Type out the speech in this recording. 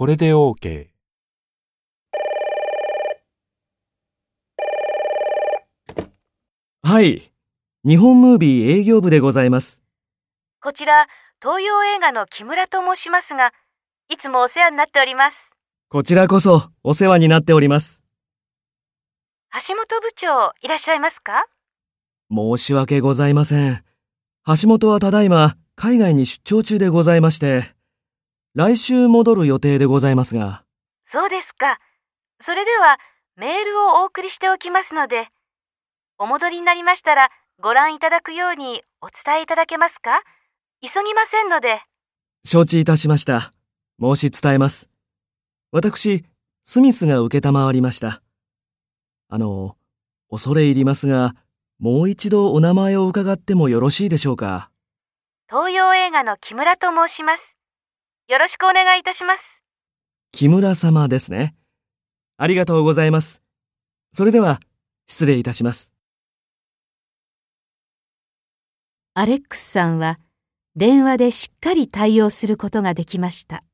これで OK。はい。日本ムービー営業部でございます。こちら、東洋映画の木村と申しますが、いつもお世話になっております。こちらこそお世話になっております。橋本部長、いらっしゃいますか？申し訳ございません。橋本はただいま海外に出張中でございまして、来週戻る予定でございますが、そうですか。それでは、メールをお送りしておきますので、お戻りになりましたら、ご覧いただくようにお伝えいただけますか？急ぎませんので。承知いたしました。申し伝えます。私、スミスが受けたまわりました。あの、恐れ入りますが、もう一度お名前を伺ってもよろしいでしょうか？東洋映画の木村と申します。よろしくお願いいたします。木村様ですね。ありがとうございます。それでは、失礼いたします。アレックスさんは電話でしっかり対応することができました。